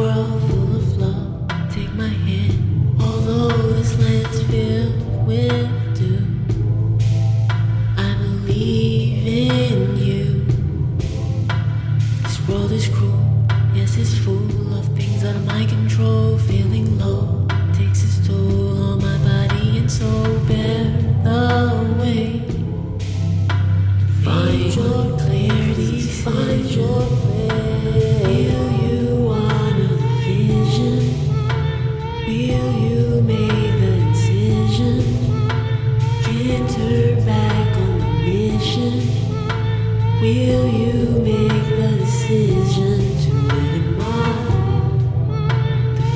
world full of love, take my hand. Although this land's filled with doom, I believe in you. This world is cruel, yes, it's full of things out of my control. Feeling low takes its toll.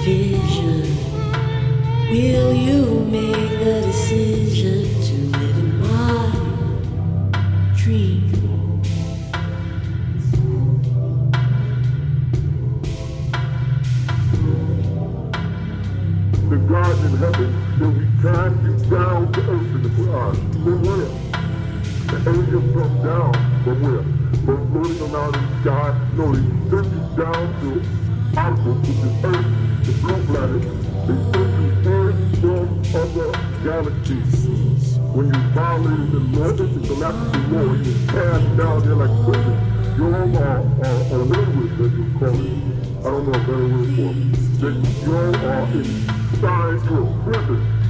Vision? Will you make the decision to live in my dream? the God in heaven that we cast you down to earth in the Quran. From where? The angels come down from where? From floating around in the sky? No, send you down to Alpha, which is Earth, the blue planet. They send you here from other galaxies. When you violated the law, this is the galactic law, you cast down there like prison. You're all uh, uh, a linguist, as you call it. I don't know a better word for it. That you are inside your prison.